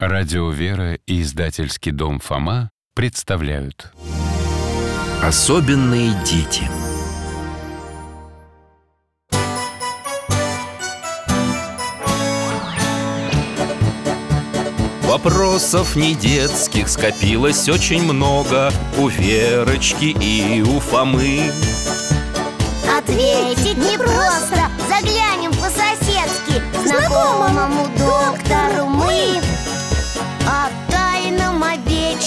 Радио «Вера» и издательский дом «Фома» представляют. Особенные дети. Вопросов не детских скопилось очень много У Верочки и у Фомы. Ответить непросто. Заглянем по-соседски. Знакомому доктору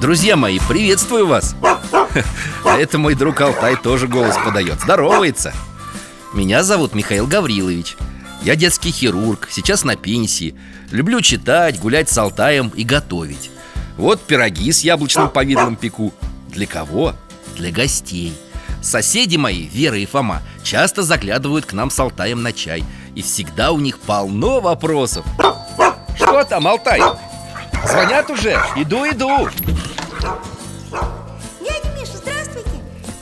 Друзья мои, приветствую вас! А это мой друг Алтай тоже голос подает. Здоровается. Меня зовут Михаил Гаврилович. Я детский хирург, сейчас на пенсии. Люблю читать, гулять с Алтаем и готовить. Вот пироги с яблочным повидлом пеку. Для кого? Для гостей. Соседи мои, Вера и Фома, часто заглядывают к нам с Алтаем на чай. И всегда у них полно вопросов. Что там, Алтай? Звонят уже? Иду, иду. Дядя Миша, здравствуйте.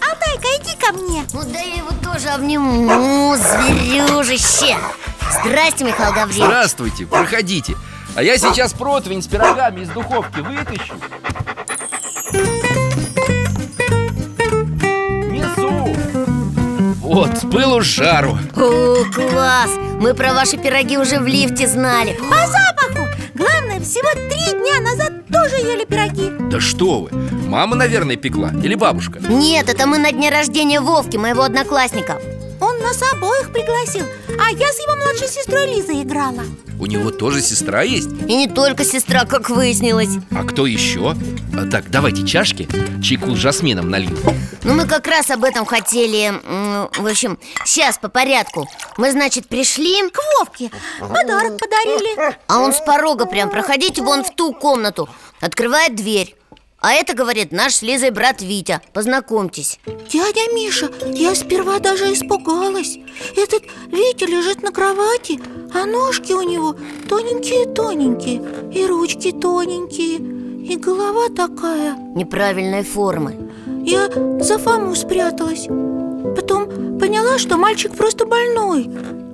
Алтайка, иди ко мне. Ну да я его тоже обниму, зверюжище. Здрасте, Михаил Гаврилович. Здравствуйте, проходите А я сейчас противень с пирогами из духовки вытащу. Несу. Вот, с пылу с жару. О, класс! Мы про ваши пироги уже в лифте знали. По запаху всего три дня назад тоже ели пироги. Да что вы, мама, наверное, пекла Или бабушка? Нет, это мы на дне рождения Вовки, моего одноклассника. Он нас обоих пригласил А я с его младшей сестрой Лизой играла. У него тоже сестра есть? И не только сестра, как выяснилось. А кто еще? А, Так, давайте чашки Чайку с жасмином налью. Ну, мы как раз об этом хотели В общем, сейчас по порядку. Мы, значит, пришли. К Вовке. Подарок подарили. А он с порога прям Проходите вон в ту комнату. Открывает дверь. А это, говорит, наш с Лизой брат Витя. Познакомьтесь. Дядя Миша, я сперва даже испугалась. Этот Витя лежит на кровати А ножки у него тоненькие-тоненькие И ручки тоненькие И голова такая. Неправильной формы. Я за Фому спряталась. Потом поняла, что мальчик просто больной.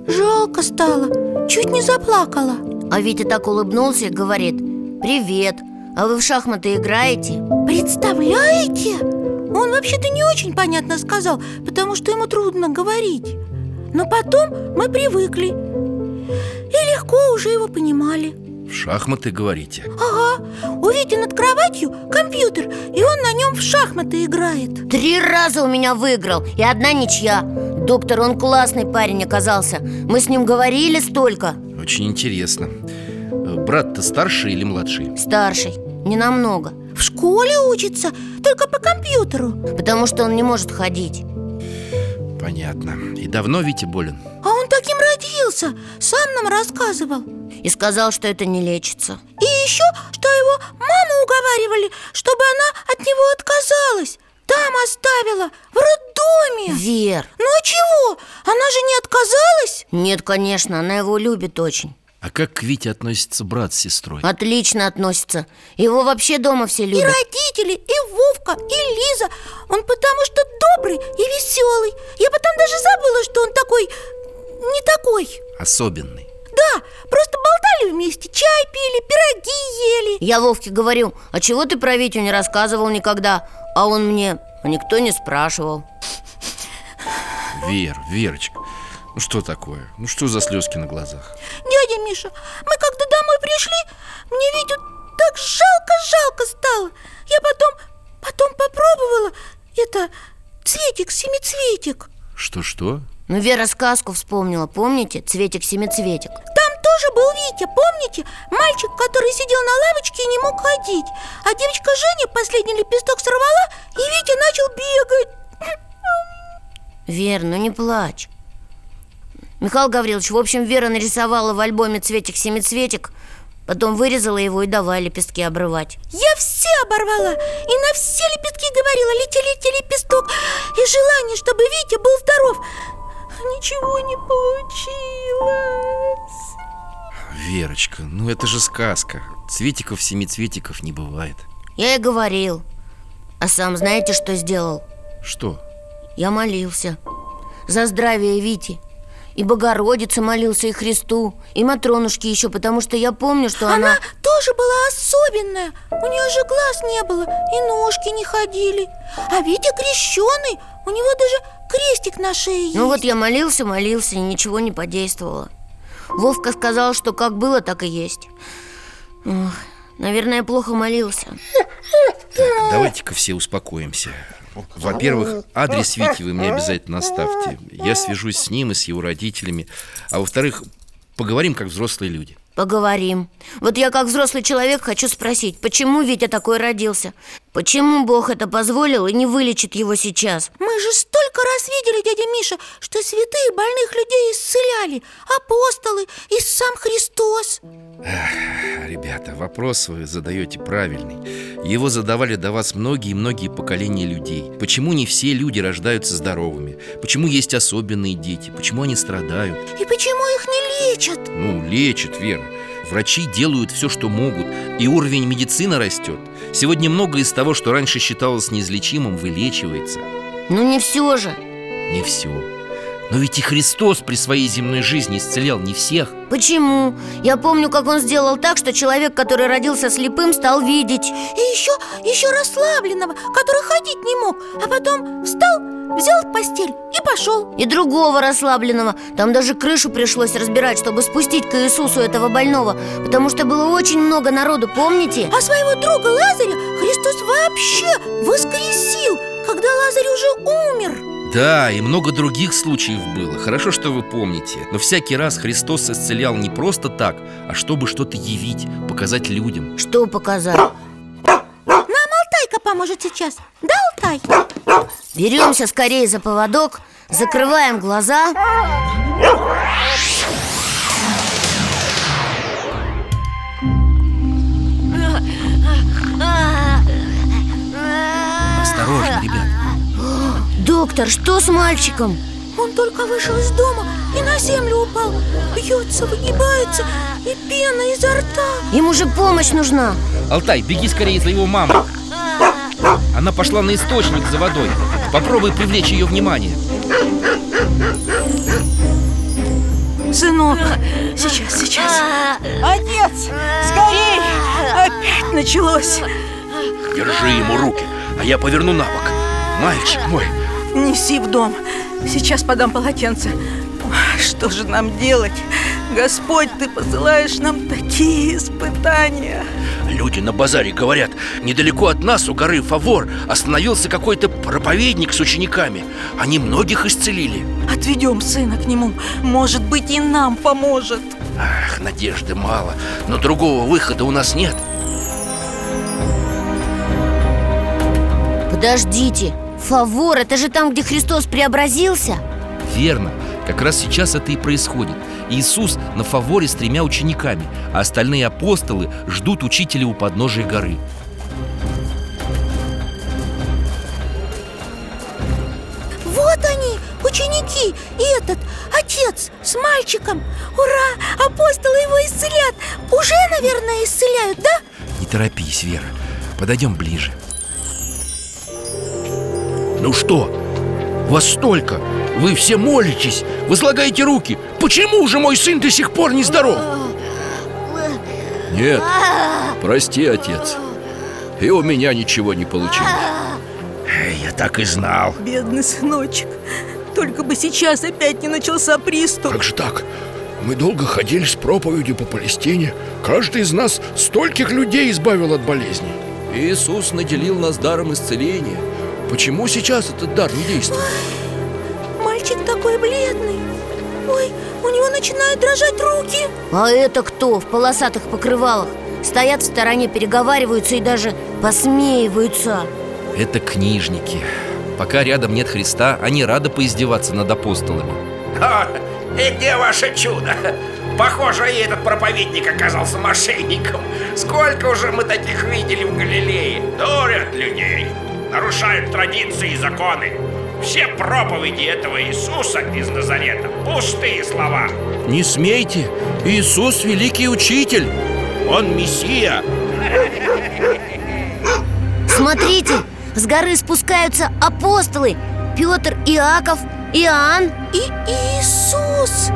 Жалко стало. Чуть не заплакала. А Витя так улыбнулся и говорит Привет, а вы в шахматы играете? Представляете? Он вообще-то не очень понятно сказал Потому что ему трудно говорить. Но потом мы привыкли. И легко уже его понимали В шахматы говорите? Ага, у Вити над кроватью компьютер И он на нем в шахматы играет. Три раза у меня выиграл и одна ничья. Доктор, он классный парень оказался. Мы с ним говорили столько. Очень интересно. Брат-то старший или младший? Старший, не намного. В школе учится, только по компьютеру. Потому что он не может ходить. Понятно. И давно Витя болен? А он таким родился, сам нам рассказывал И сказал, что это не лечится. И еще, что его маму уговаривали, чтобы она от него отказалась. Там оставила, в роддоме. Вер, Ну а чего? Она же не отказалась? нет, конечно, она его любит очень. А как к Вите относится брат с сестрой? Отлично относится. Его вообще дома все И любят родители, и Вовка, и Лиза. Он потому что добрый и веселый. Я потом даже забыла, что он такой... не такой. Особенный Да, просто болтали вместе, чай пили, пироги ели Я Вовке говорю, а чего ты про Витю не рассказывал никогда? А он мне, а никто не спрашивал Вер, Верочка Ну что такое? Ну что за слезки на глазах? Дядя Миша, мы когда домой пришли, мне Витю так жалко-жалко стало Я потом, потом попробовала это цветик-семицветик Что-что? Ну, Вера сказку вспомнила, помните? Цветик-семицветик Там тоже был Витя, помните? Мальчик, который сидел на лавочке и не мог ходить. А девочка Женя последний лепесток сорвала, и Витя начал бегать. Вер, ну не плачь. Михаил Гаврилович, в общем, Вера нарисовала в альбоме цветик-семицветик Потом вырезала его и давай лепестки обрывать. Я все оборвала И на все лепестки говорила Лети-лети лепесток И желание, чтобы Витя был здоров Ничего не получилось. Верочка, ну это же сказка. Цветиков семицветиков не бывает. Я и говорил. А сам знаете, что сделал? Что? Я молился За здравие Вити. И Богородице молился, и Христу, и Матронушке еще, потому что я помню, что она... Она тоже была особенная. У нее же глаз не было, и ножки не ходили. А Витя крещеный, у него даже крестик на шее есть Ну вот я молился, молился, и ничего не подействовало. Вовка сказал, что как было, так и есть. Ох, Наверное, плохо молился. Так, давайте-ка все успокоимся. Во-первых, адрес Вити вы мне обязательно оставьте. Я свяжусь с ним и с его родителями. А во-вторых, поговорим как взрослые люди Поговорим Вот я как взрослый человек хочу спросить Почему Витя такой родился? Почему Бог это позволил и не вылечит его сейчас? Мы же столько раз видели, дядя Миша, что святые больных людей исцеляли Апостолы и сам Христос Эх, Ребята, вопрос вы задаете правильный Его задавали до вас многие-многие поколения людей Почему не все люди рождаются здоровыми? Почему есть особенные дети? Почему они страдают? И почему их не лечат? Ну, лечат, Вера. Врачи делают все, что могут И уровень медицины растет Сегодня многое из того, что раньше считалось неизлечимым, вылечивается. Ну не все же. Не все Но ведь и Христос при своей земной жизни исцелял не всех. Почему? Я помню, как он сделал так, что человек, который родился слепым, стал видеть. И еще, еще расслабленного, который ходить не мог А потом встал, взял постель и пошел И другого расслабленного. Там даже крышу пришлось разбирать, чтобы спустить к Иисусу этого больного Потому что было очень много народу, помните? А своего друга Лазаря Христос вообще воскресил Когда Лазарь уже умер Да, и много других случаев было Хорошо, что вы помните. Но всякий раз Христос исцелял не просто так А чтобы что-то явить, показать людям. Что показать? Нам Алтайка поможет сейчас. Да, Алтай? Беремся скорее за поводок Закрываем глаза. Осторожно, ребят Доктор, что с мальчиком? Он только вышел из дома и на землю упал. Бьется, выгибается и пена изо рта. Ему же помощь нужна. Алтай, беги скорее за его мамой Она пошла на источник за водой. Попробуй привлечь ее внимание. Сынок, сейчас, сейчас. Отец, скорей! Опять началось. Держи ему руки, а я поверну на бок. Мальчик мой Неси в дом. Сейчас подам полотенце. Что же нам делать? Господь, Ты посылаешь нам такие испытания. Люди на базаре говорят Недалеко от нас у горы Фавор Остановился какой-то проповедник с учениками. Они многих исцелили. Отведем сына к нему. Может быть, и нам поможет. Ах, надежды мало. Но другого выхода у нас нет. Подождите Фавор, это же там, где Христос преобразился. Верно, как раз сейчас это и происходит. Иисус на фаворе с тремя учениками А остальные апостолы ждут учителя у подножия горы. Вот они, ученики И этот, отец с мальчиком. Ура, апостолы его исцелят. Уже, наверное, исцеляют, да? Не торопись, Вера. Подойдем ближе Ну что? Вас столько! Вы все молитесь, возлагаете руки. Почему же мой сын до сих пор не здоров? Нет, прости, отец. И у меня ничего не получилось. Я так и знал. Бедный сыночек. Только бы сейчас опять не начался приступ. Как же так? Мы долго ходили с проповедью по Палестине. Каждый из нас стольких людей избавил от болезней. Иисус наделил нас даром исцеления Почему сейчас этот дар не действует? Мальчик такой бледный Ой, у него начинают дрожать руки А это кто в полосатых покрывалах? Стоят в стороне, переговариваются и даже посмеиваются Это книжники Пока рядом нет Христа, они рады поиздеваться над апостолами А, И где ваше чудо? Похоже, и этот проповедник оказался мошенником. Сколько уже мы таких видели в Галилее? Дурят людей, нарушают традиции и законы. Все проповеди этого Иисуса из Назарета – пустые слова. Не смейте, Иисус великий учитель Он Мессия Смотрите, с горы спускаются апостолы Петр, Иаков, Иоанн И Иисус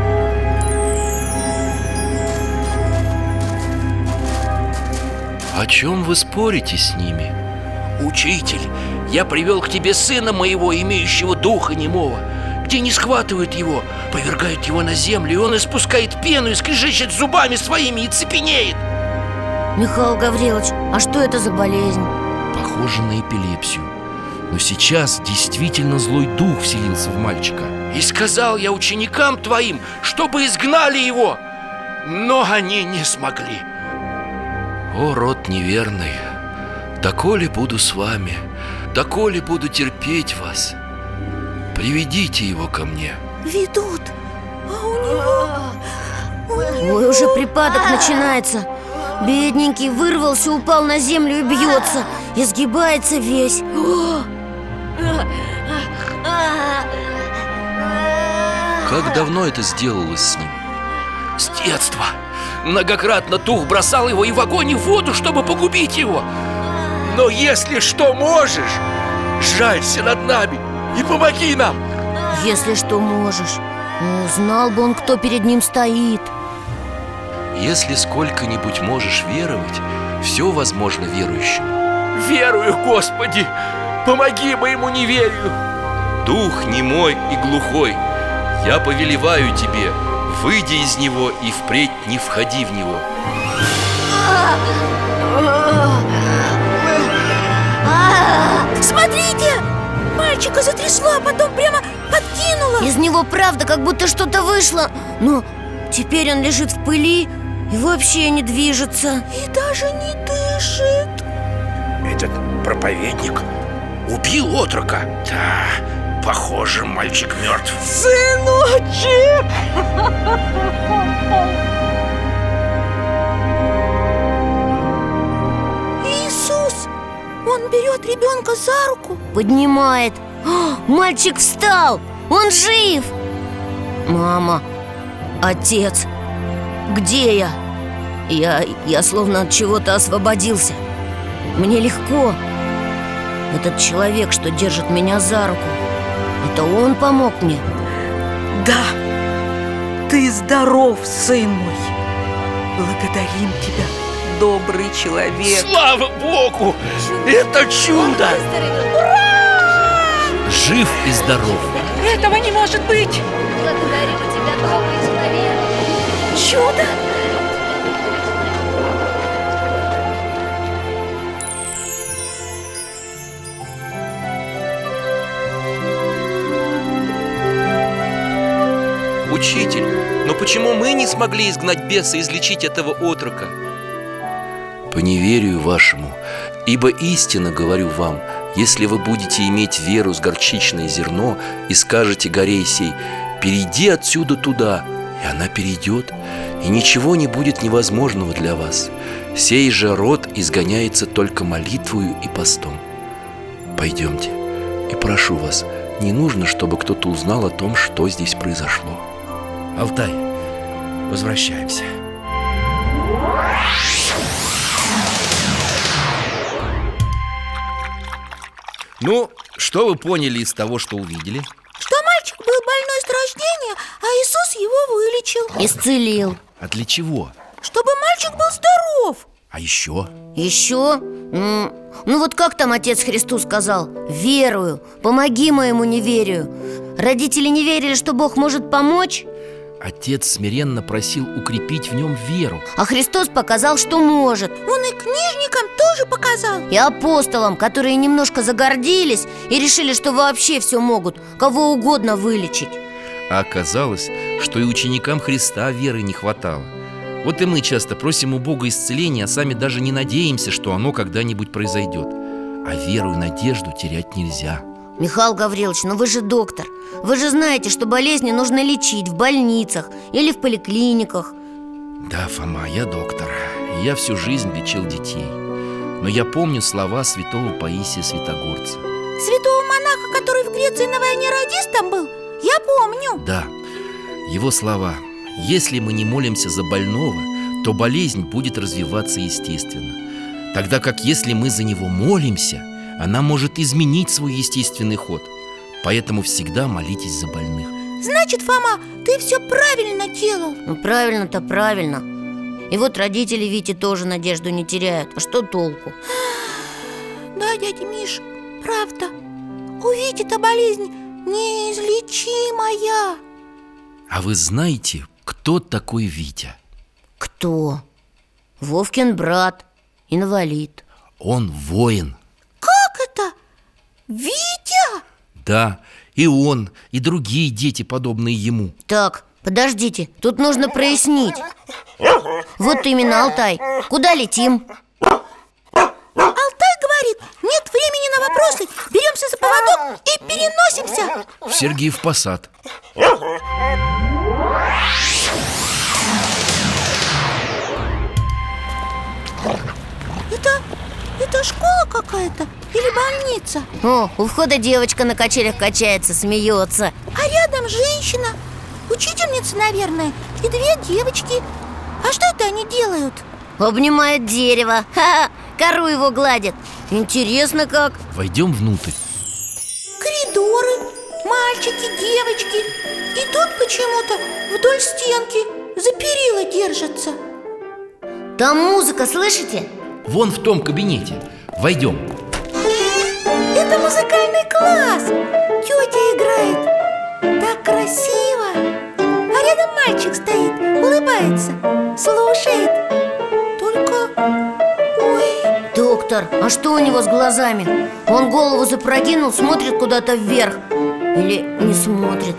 О чем вы спорите с ними? Учитель, я привел к тебе сына моего, имеющего духа немого Где не схватывают его, повергают его на землю И он испускает пену и скрежещет зубами своими и цепенеет. Михаил Гаврилович, а что это за болезнь? Похоже на эпилепсию. Но сейчас действительно злой дух вселился в мальчика. И сказал я ученикам твоим, чтобы изгнали его Но они не смогли. О, род неверный, доколе буду с вами Доколе буду терпеть вас Приведите его ко мне. Ведут. А у него... у него- Ой, уже припадок начинается. Бедненький вырвался, упал на землю и бьется. Изгибается весь. О! Как давно это сделалось с ним? С детства. Многократно дух бросал его и в огонь, и в воду, чтобы погубить его Но если что можешь, жалься над нами и помоги нам. Если что можешь Ну, Знал бы он, кто перед ним стоит. Если сколько-нибудь можешь веровать, все возможно верующему. Верую, Господи! Помоги моему неверию! Дух немой и глухой, я повелеваю тебе, выйди из него и впредь не входи в него Смотрите! Мальчика затрясло, а потом прямо подкинуло Из него правда как будто что-то вышло Но теперь он лежит в пыли и вообще не движется И даже не дышит Этот проповедник убил отрока. Да, похоже, мальчик мертв. Сыночек! Он берет ребенка за руку. Поднимает. О, Мальчик встал! Он жив! Мама, отец, где я? Я, я словно от чего-то освободился. Мне легко. Этот человек, что держит меня за руку Это он помог мне. Да, ты здоров, сын мой. Благодарим тебя, добрый человек Слава Богу! Это чудо! Жив и здоров Этого не может быть Чудо! Учитель, но почему мы не смогли изгнать беса и излечить этого отрока? По неверию вашему, ибо истинно говорю вам, если вы будете иметь веру с горчичное зерно и скажете горе сей, перейди отсюда туда, и она перейдет, и ничего не будет невозможного для вас. Сей же род изгоняется только молитвою и постом. Пойдемте, и прошу вас, не нужно, чтобы кто-то узнал о том, что здесь произошло. Алтай, возвращаемся Ну, что вы поняли из того, что увидели? Что мальчик был больной с рождения, а Иисус его вылечил Исцелил А для чего? Чтобы мальчик был здоров А еще? Еще? Ну вот как там Отец Христу сказал? Верую, помоги моему неверию Родители не верили, что Бог может помочь Отец смиренно просил укрепить в нем веру. А Христос показал, что может. Он и книжникам тоже показал. И апостолам, которые немножко загордились И решили, что вообще все могут Кого угодно вылечить. А оказалось, что и ученикам Христа веры не хватало. Вот и мы часто просим у Бога исцеления, а сами даже не надеемся, что оно когда-нибудь произойдет А веру и надежду терять нельзя Михаил Гаврилович, ну вы же доктор. Вы же знаете, что болезни нужно лечить в больницах или в поликлиниках. Да, Фома, я доктор. Я всю жизнь лечил детей. Но я помню слова святого Паисия Святогорца. Святого монаха, который в Греции на войне радистом был? Я помню. Да, его слова Если мы не молимся за больного, то болезнь будет развиваться естественно. Тогда как если мы за него молимся, она может изменить свой естественный ход Поэтому всегда молитесь за больных Значит, Фома, ты все правильно делал Ну правильно-то правильно И вот родители Вити тоже надежду не теряют А что толку? Да, дядя Миш, правда У Вити-то болезнь неизлечимая А вы знаете, кто такой Витя? Кто? Вовкин брат, инвалид Он воин? Витя? Да, и он, и другие дети, подобные ему. Так, подождите, тут нужно прояснить. Вот именно, Алтай, куда летим? Алтай говорит, нет времени на вопросы Беремся за поводок и переносимся. В Сергиев Посад. Это, это школа какая-то или больница? О, у входа девочка на качелях качается, смеется. А рядом женщина. Учительница, наверное И две девочки. А что это они делают? Обнимает дерево. Ха-ха, кору его гладит Интересно как. Войдем внутрь. Коридоры, мальчики, девочки. И тут почему-то вдоль стенки За перила держатся. Там музыка, слышите? Вон в том кабинете. Войдем Это музыкальный класс. Тетя играет Так красиво. А рядом мальчик стоит, улыбается Слушает. Только... Ой, Доктор, а что у него с глазами? Он голову запрокинул, смотрит куда-то вверх. Или не смотрит.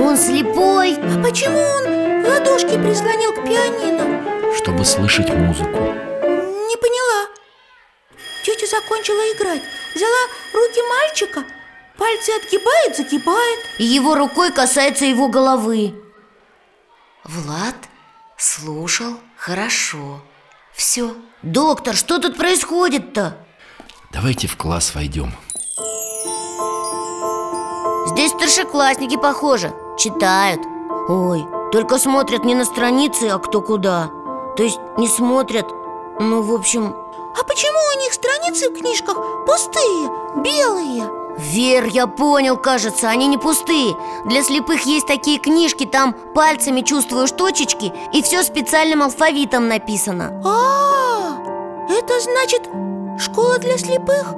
Он слепой. А почему он ладошки прислонил к пианино? Чтобы слышать музыку. Не поняла. Тетя закончила играть Взяла руки мальчика Пальцы отгибает, загибает. И его рукой касается его головы. Влад слушал хорошо. Все Доктор, что тут происходит-то? Давайте в класс войдем Здесь старшеклассники, похоже, читают. Ой, только смотрят не на страницы, а кто куда. То есть не смотрят, ну, в общем, А почему страницы в книжках пустые, белые? Вер, я понял, кажется, они не пустые Для слепых есть такие книжки, там пальцами чувствуешь точечки И все специальным алфавитом написано А, это значит школа для слепых?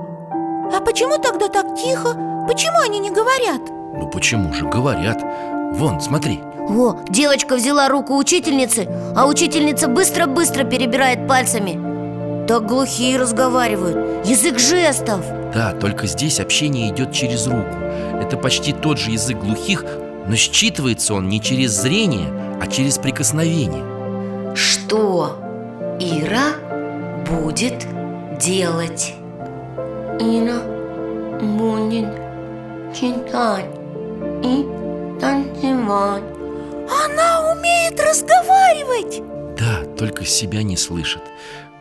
А почему тогда так тихо? Почему они не говорят? Ну почему же, говорят Вон, смотри О, девочка взяла руку учительницы А учительница быстро-быстро перебирает пальцами Так глухие разговаривают. Язык жестов. Да, только здесь общение идет через руку. Это почти тот же язык глухих Но считывается он не через зрение, а через прикосновение. Что Ира будет делать? Ира будет читать и танцевать. Она умеет разговаривать. Да, только себя не слышит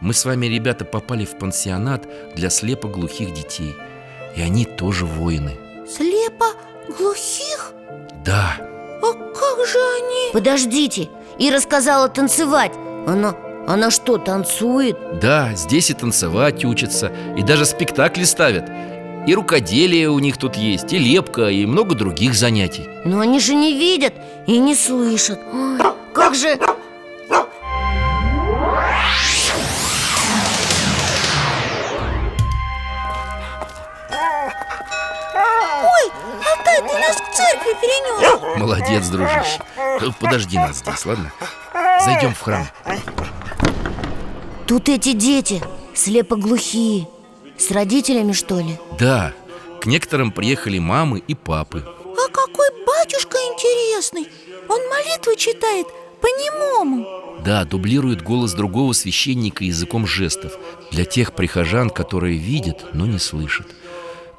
Мы с вами, ребята, попали в пансионат для слепоглухих детей. И они тоже воины. Слепо глухих? Да, А как же они? Подождите, Ира сказала танцевать. Она, она что, танцует? да, здесь и танцевать учатся И даже спектакли ставят. И рукоделие у них тут есть, и лепка, и много других занятий. Но они же не видят и не слышат. Ой, Как же... ты нас к церкви перенес Молодец, дружище. Подожди нас здесь, ладно? Зайдем в храм. Тут эти дети, слепоглухие. С родителями, что ли? Да, к некоторым приехали мамы и папы. А какой батюшка интересный! Он молитвы читает по-немому Да, дублирует голос другого священника языком жестов Для тех прихожан, которые видят, но не слышат.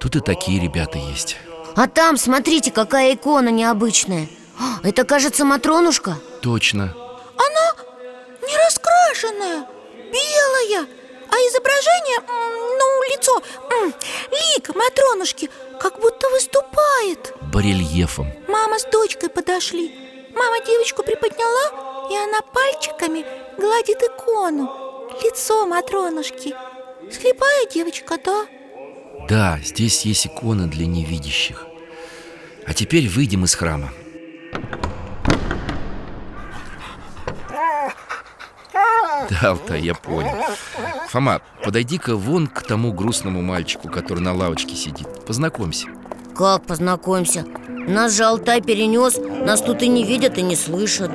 Тут и такие ребята есть А там, смотрите, какая икона необычная. А, Это, кажется, Матронушка? Точно. Не раскрашенная, белая. А изображение, ну, лицо, лик Матронушки Как будто выступает. Барельефом. Мама с дочкой подошли. Мама девочку приподняла, и она пальчиками гладит икону. Лицо Матронушки. Слепая девочка, да? Да, здесь есть иконы для невидящих. А теперь выйдем из храма. Да, Алтай, я понял. Фома, подойди-ка вон к тому грустному мальчику, который на лавочке сидит. Познакомься. Как познакомься? Нас же Алтай перенес Нас тут и не видят, и не слышат.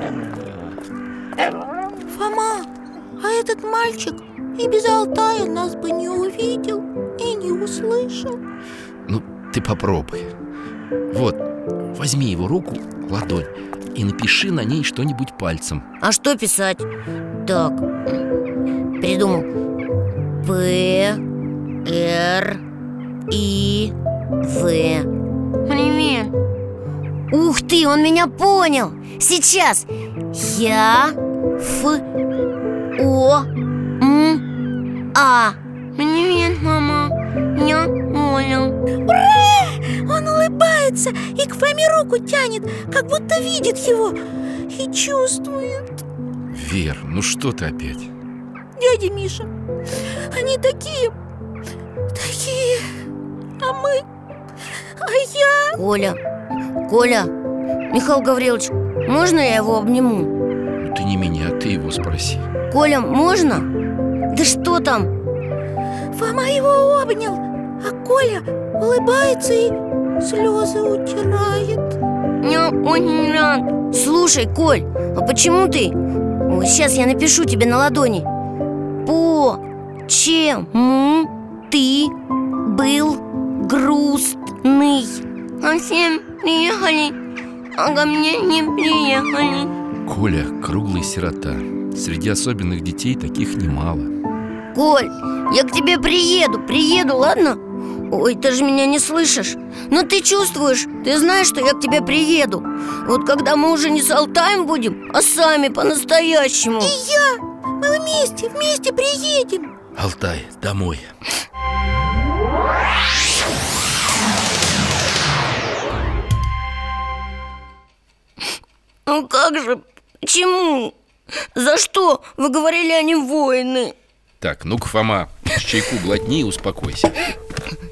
Фома, а этот мальчик и без Алтая нас бы не увидел не услышал. Ну, ты попробуй. Вот, возьми его руку, ладонь И напиши на ней что-нибудь пальцем. А что писать? Так, придумал. П, Р, И, В. Привет Ух ты, он меня понял. Сейчас. Я, Ф, О, М, А Привет, мама Я понял Он улыбается и к Фоме руку тянет, как будто видит его и чувствует Вер, ну что ты опять? Дядя Миша, они такие, такие, а мы, а я Коля, Коля, Михаил Гаврилович, можно я его обниму? Ну, Ты не меня, ты его спроси Коля, можно? Да что там? Фома его обнял, а Коля улыбается и слезы утирает. Я очень рад Слушай, Коль, а почему ты? Ой, Сейчас я напишу тебе на ладони. По чему ты был грустный? А все приехали, а ко мне не приехали. Коля – круглый сирота. Среди особенных детей таких немало Коль, я к тебе приеду, приеду, ладно? Ой, ты же меня не слышишь Но ты чувствуешь, ты знаешь, что я к тебе приеду Вот когда мы уже не с Алтаем будем, а сами по-настоящему И я, мы вместе, вместе приедем Алтай, домой Ну как же, почему? За что? Вы говорили, они воины Так, ну-ка, Фома, чайку глотни и успокойся.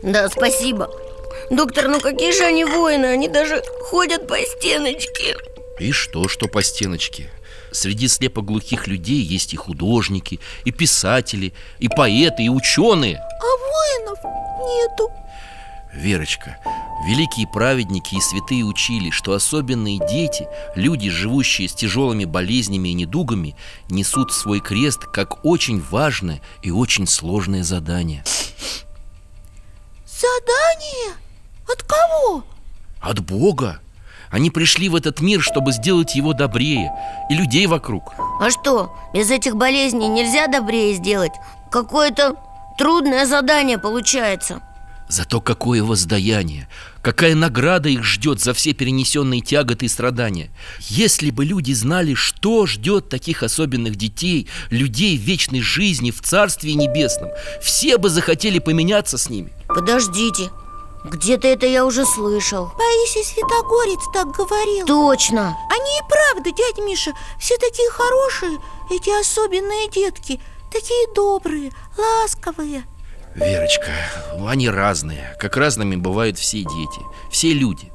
Да, спасибо. Доктор, ну какие же они воины? Они даже ходят по стеночке. И что, что по стеночке? Среди слепоглухих людей есть и художники, и писатели, и поэты, и ученые. А воинов нету. Верочка, великие праведники и святые учили, что особенные дети, люди, живущие с тяжелыми болезнями и недугами, несут свой крест как очень важное и очень сложное задание. Задание? От кого? От Бога! Они пришли в этот мир, чтобы сделать его добрее, и людей вокруг. А что, без этих болезней нельзя добрее сделать? Какое-то трудное задание получается Зато какое воздаяние, какая награда их ждет за все перенесенные тяготы и страдания. Если бы люди знали, что ждет таких особенных детей, людей в вечной жизни, в Царстве Небесном, все бы захотели поменяться с ними. Подождите, где-то это я уже слышал Паисий Святогорец так говорил Точно Они и правда, дядя Миша, все такие хорошие Эти особенные детки Такие добрые, ласковые Верочка, они разные, как разными бывают все дети, все люди.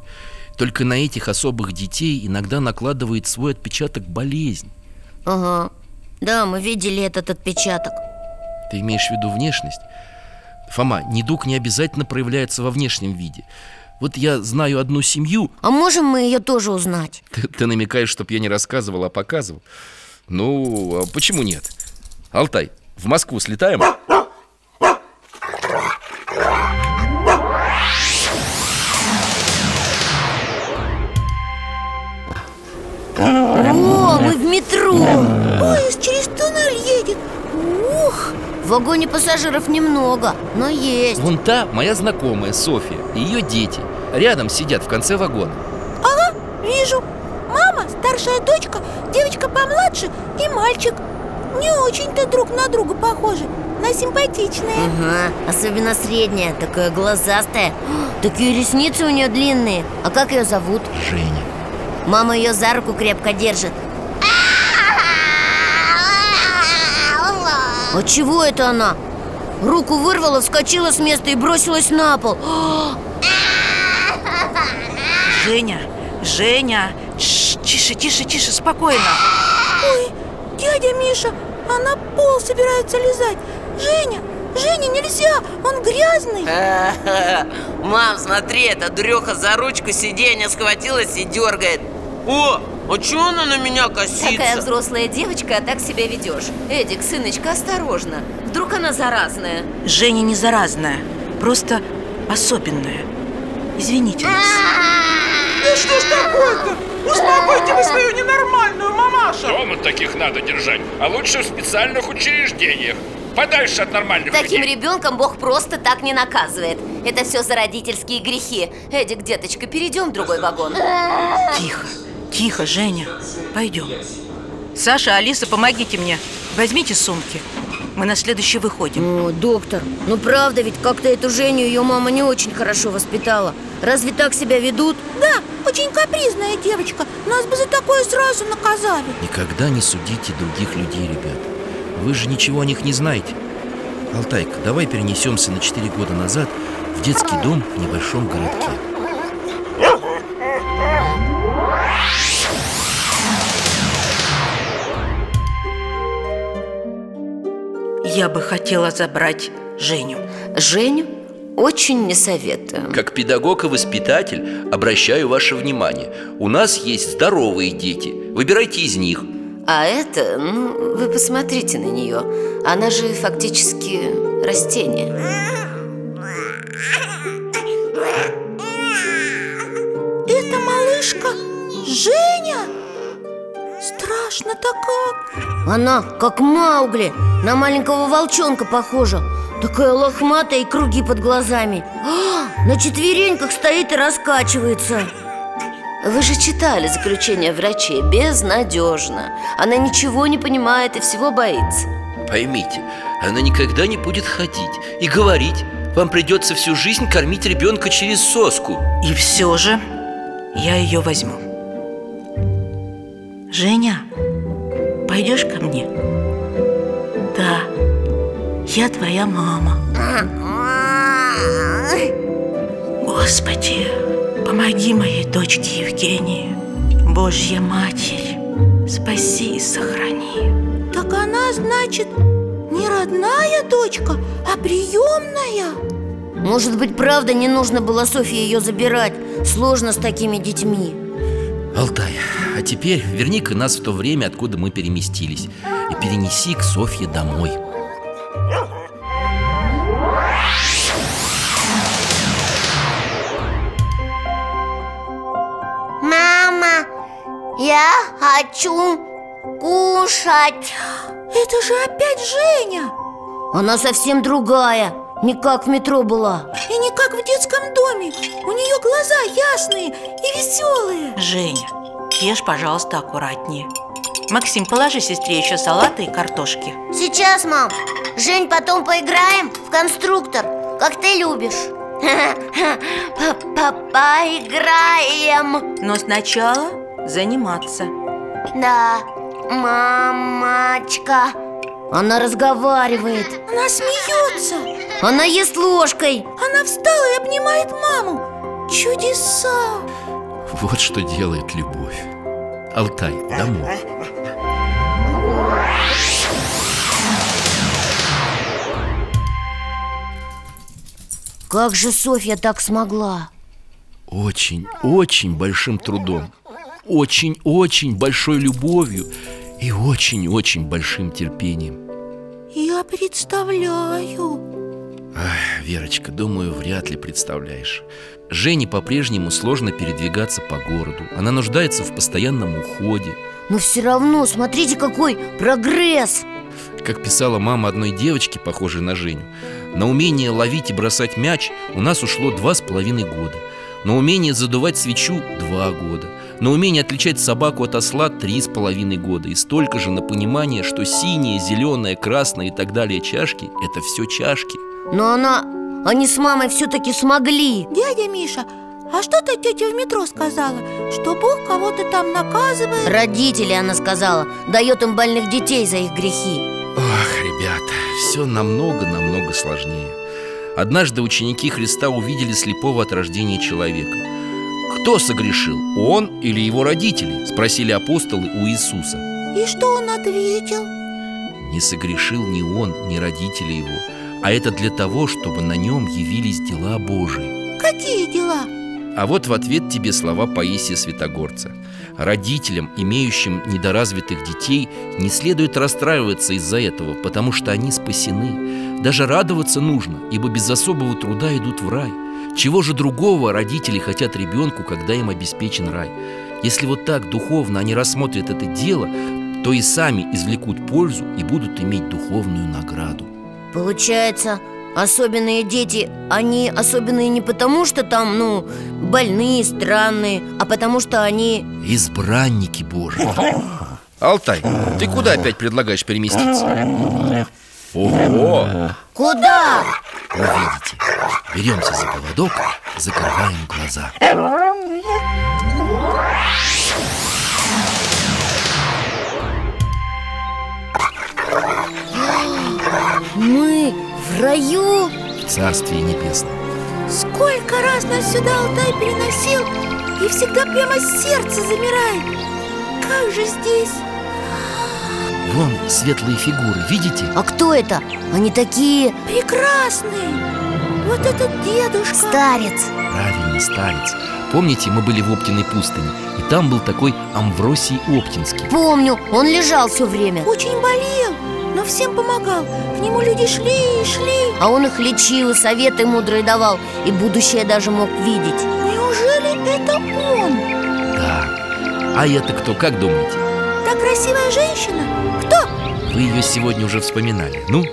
Только на этих особых детей иногда накладывает свой отпечаток болезнь. Ага, да, мы видели этот отпечаток Ты имеешь в виду внешность? Фома, недуг не обязательно проявляется во внешнем виде. Вот я знаю одну семью. А можем мы ее тоже узнать? Ты, ты намекаешь, чтоб я не рассказывал, а показывал. Ну, а почему нет? Алтай, в Москву слетаем? Поезд через туннель едет. Ух, В вагоне пассажиров немного, но есть. Вон та моя знакомая Софья и ее дети. Рядом сидят в конце вагона. Ага, вижу. Мама, старшая дочка, девочка помладше и мальчик. Не очень-то друг на друга похожи, но симпатичные. Ага, особенно средняя, такая глазастая. Такие ресницы у нее длинные. А как ее зовут? Женя. Мама ее за руку крепко держит А чего это она? Руку вырвала, вскочила с места и бросилась на пол. Женя, Женя Тише, тише, тише, спокойно. Ой, дядя Миша, она пол собирается лизать. Женя, Женя, нельзя, он грязный. Мам, смотри, эта дуреха за ручку сиденья схватилась и дергает. О, а чё она на меня косится? Такая взрослая девочка, а так себя ведешь Эдик, сыночка, осторожно. Вдруг она заразная? Женя не заразная, просто особенная. Извините нас. Да что ж такое-то? Успокойте вы свою ненормальную мамаша! Дома таких надо держать, а лучше в специальных учреждениях. Подальше от нормальных Таким людей. ребенком Бог просто так не наказывает. Это все за родительские грехи. Эдик, деточка, перейдем в другой вагон. Тихо, тихо, Женя, пойдем. Саша, Алиса, помогите мне. Возьмите сумки. Мы на следующий выходим. О, доктор, ну правда ведь как-то эту Женю ее мама не очень хорошо воспитала. Разве так себя ведут? Да, очень капризная девочка. Нас бы за такое сразу наказали. Никогда не судите других людей, ребят. Вы же ничего о них не знаете. Алтайка, давай перенесемся на 4 года назад В детский дом в небольшом городке Я бы хотела забрать Женю. Женю? Очень не советую. Как педагог и воспитатель обращаю ваше внимание. У нас есть здоровые дети. Выбирайте из них. А это, ну, вы посмотрите на нее. Она же фактически растение. Это малышка Женя Страшно-то как. Она как Маугли, на маленького волчонка похожа. Такая лохматая и круги под глазами. А, На четвереньках стоит и раскачивается. Вы же читали заключение врачей. Безнадежно. Она ничего не понимает и всего боится. Поймите, она никогда не будет ходить и говорить. Вам придется всю жизнь кормить ребенка через соску. И все же я ее возьму Женя, пойдешь ко мне? Да, я твоя мама. Господи, помоги моей дочке Евгении. Божья Матерь, спаси и сохрани. Так она, значит, не родная дочка, а приемная Может быть, правда, не нужно было Софье ее забирать? Сложно с такими детьми Алтай, а теперь верни-ка нас в то время, откуда мы переместились И перенеси к Софье домой. Мама, я хочу кушать. Это же опять Женя! Она совсем другая, не как в метро была. И не как в детском доме. У нее глаза ясные и веселые. Женя, ешь, пожалуйста, аккуратнее. Максим, положи сестре еще салата и картошки. Сейчас, мам. Жень, потом поиграем в конструктор Как ты любишь. Поиграем. Но сначала заниматься. Да, мамочка Она разговаривает. Она смеется. Она ест ложкой. Она встала и обнимает маму. Чудеса. Вот что делает любовь. Алтай, домой. Как же Софья так смогла? Очень, очень большим трудом. Очень-очень большой любовью И очень-очень большим терпением. Я представляю. Ах, Верочка, думаю, вряд ли представляешь. Жене по-прежнему сложно передвигаться по городу. Она нуждается в постоянном уходе. Но все равно, смотрите, какой прогресс! Как писала мама одной девочки, похожей на Женю На умение ловить и бросать мяч у нас ушло два с половиной года. На умение задувать свечу – два года На умение отличать собаку от осла – три с половиной года. И столько же на понимание, что синие, зеленые, красные и так далее чашки – это все чашки. Но она... Они с мамой все-таки смогли. Дядя Миша, а что-то тетя в метро сказала? Что Бог кого-то там наказывает? Родители, она сказала, дает им больных детей за их грехи. Ах, ребята, все намного-намного сложнее. Однажды ученики Христа увидели слепого от рождения человека Кто согрешил, он или его родители? Спросили апостолы у Иисуса И что он ответил? Не согрешил ни он, ни родители его А это для того, чтобы на нем явились дела Божии Какие дела? А вот в ответ тебе слова Паисия Святогорца Родителям, имеющим недоразвитых детей, не следует расстраиваться из-за этого, потому что они спасены Даже радоваться нужно, ибо без особого труда идут в рай Чего же другого родители хотят ребенку, когда им обеспечен рай? Если вот так духовно они рассмотрят это дело, то и сами извлекут пользу и будут иметь духовную награду Получается, особенные дети, они особенные не потому, что там, ну, больные, странные А потому что они... Избранники Божьи Алтай, ты куда опять предлагаешь переместиться? Ого! Куда? Увидите Беремся за поводок, закрываем глаза Мы в раю? В Царствие Небесном Сколько раз нас сюда Алтай переносил И всегда прямо сердце замирает Как же здесь? Вон светлые фигуры, видите? А кто это? Они такие... Прекрасный! Вот этот дедушка Старец Правильно, старец Помните, мы были в Оптиной пустыне И там был такой Амвросий Оптинский Помню, он лежал все время Очень болел, но всем помогал К нему люди шли и шли А он их лечил, и советы мудрые давал И будущее даже мог видеть Неужели это он? Да А это кто, как думаете? Та красивая женщина? Кто? Вы ее сегодня уже вспоминали Ну,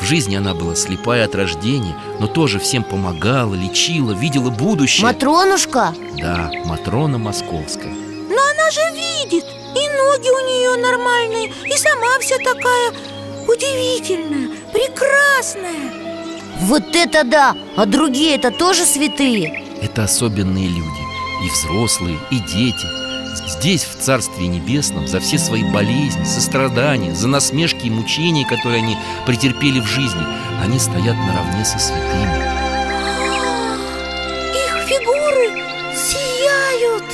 в жизни она была слепая от рождения Но тоже всем помогала, лечила, видела будущее Матронушка? Да, Матрона Московская Но она же видит И ноги у нее нормальные И сама вся такая удивительная, прекрасная Вот это да! А другие это тоже святые? Это особенные люди И взрослые, и дети Здесь, в Царстве Небесном, за все свои болезни, сострадания, за насмешки и мучения, которые они претерпели в жизни, они стоят наравне со святыми. Их фигуры сияют.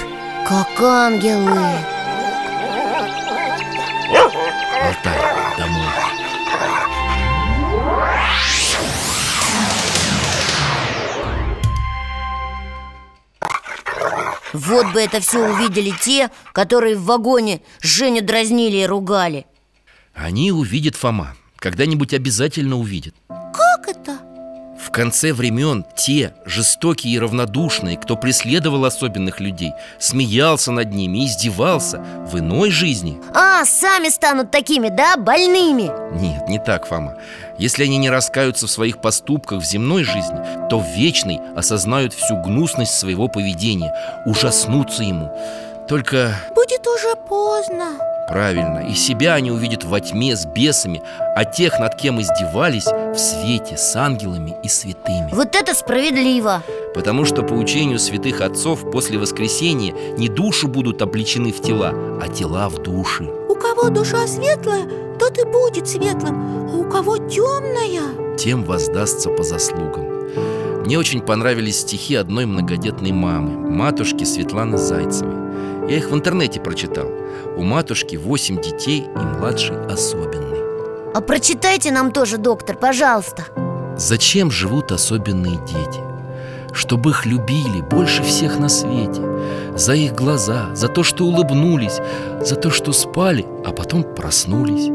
Как ангелы. Алтай, Вот бы это все увидели те, которые в вагоне Женю дразнили и ругали Они увидят Фома. Когда-нибудь обязательно увидят. Как это? В конце времен те, жестокие и равнодушные, кто преследовал особенных людей, смеялся над ними, издевался в иной жизни. А, сами станут такими, да, больными? Нет, не так, Фома. Если они не раскаются в своих поступках в земной жизни То в вечной осознают всю гнусность своего поведения Ужаснутся ему Только Будет уже поздно. Правильно И себя они увидят во тьме с бесами А тех, над кем издевались, в свете с ангелами и святыми. Вот это справедливо. Потому что по учению святых отцов после воскресения не души будут обличены в тела, а тела в души. У кого душа светлая, тот и будет светлым А у кого темная Тем воздастся по заслугам. Мне очень понравились стихи одной многодетной мамы Матушки Светланы Зайцевой Я их в интернете прочитал. У матушки восемь детей и младший особенный. А прочитайте нам тоже, доктор, пожалуйста. Зачем живут особенные дети? Чтобы их любили больше всех на свете. За их глаза, за то, что улыбнулись За то, что спали, а потом проснулись.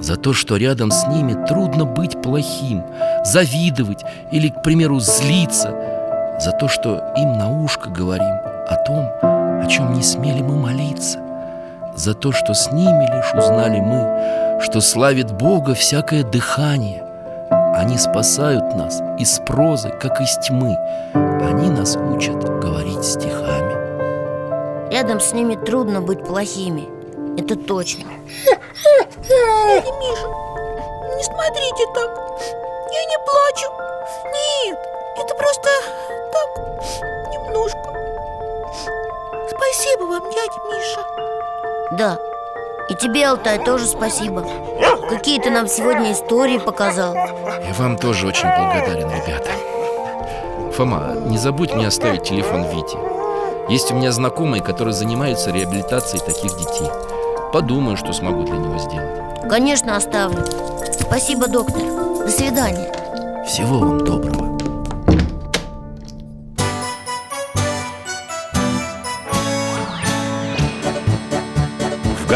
За то, что рядом с ними трудно быть плохим Завидовать или, к примеру, злиться. За то, что им на ушко говорим О том, чем не смели мы молиться За то, что с ними лишь узнали мы что славит Бога всякое дыхание. Они спасают нас из прозы, как из тьмы. Они нас учат говорить стихами. Рядом с ними трудно быть плохими Это точно Дядя Миша, не смотрите так Я не плачу Нет, это просто так, немножко Спасибо вам, дядя Миша. Да, и тебе, Алтай, тоже спасибо. Какие ты нам сегодня истории показал. Я вам тоже очень благодарен, ребята. Фома, не забудь мне оставить телефон Вити. Есть у меня знакомые, которые занимаются реабилитацией таких детей. Подумаю, что смогу для него сделать. Конечно, оставлю. Спасибо, доктор. До свидания. Всего вам доброго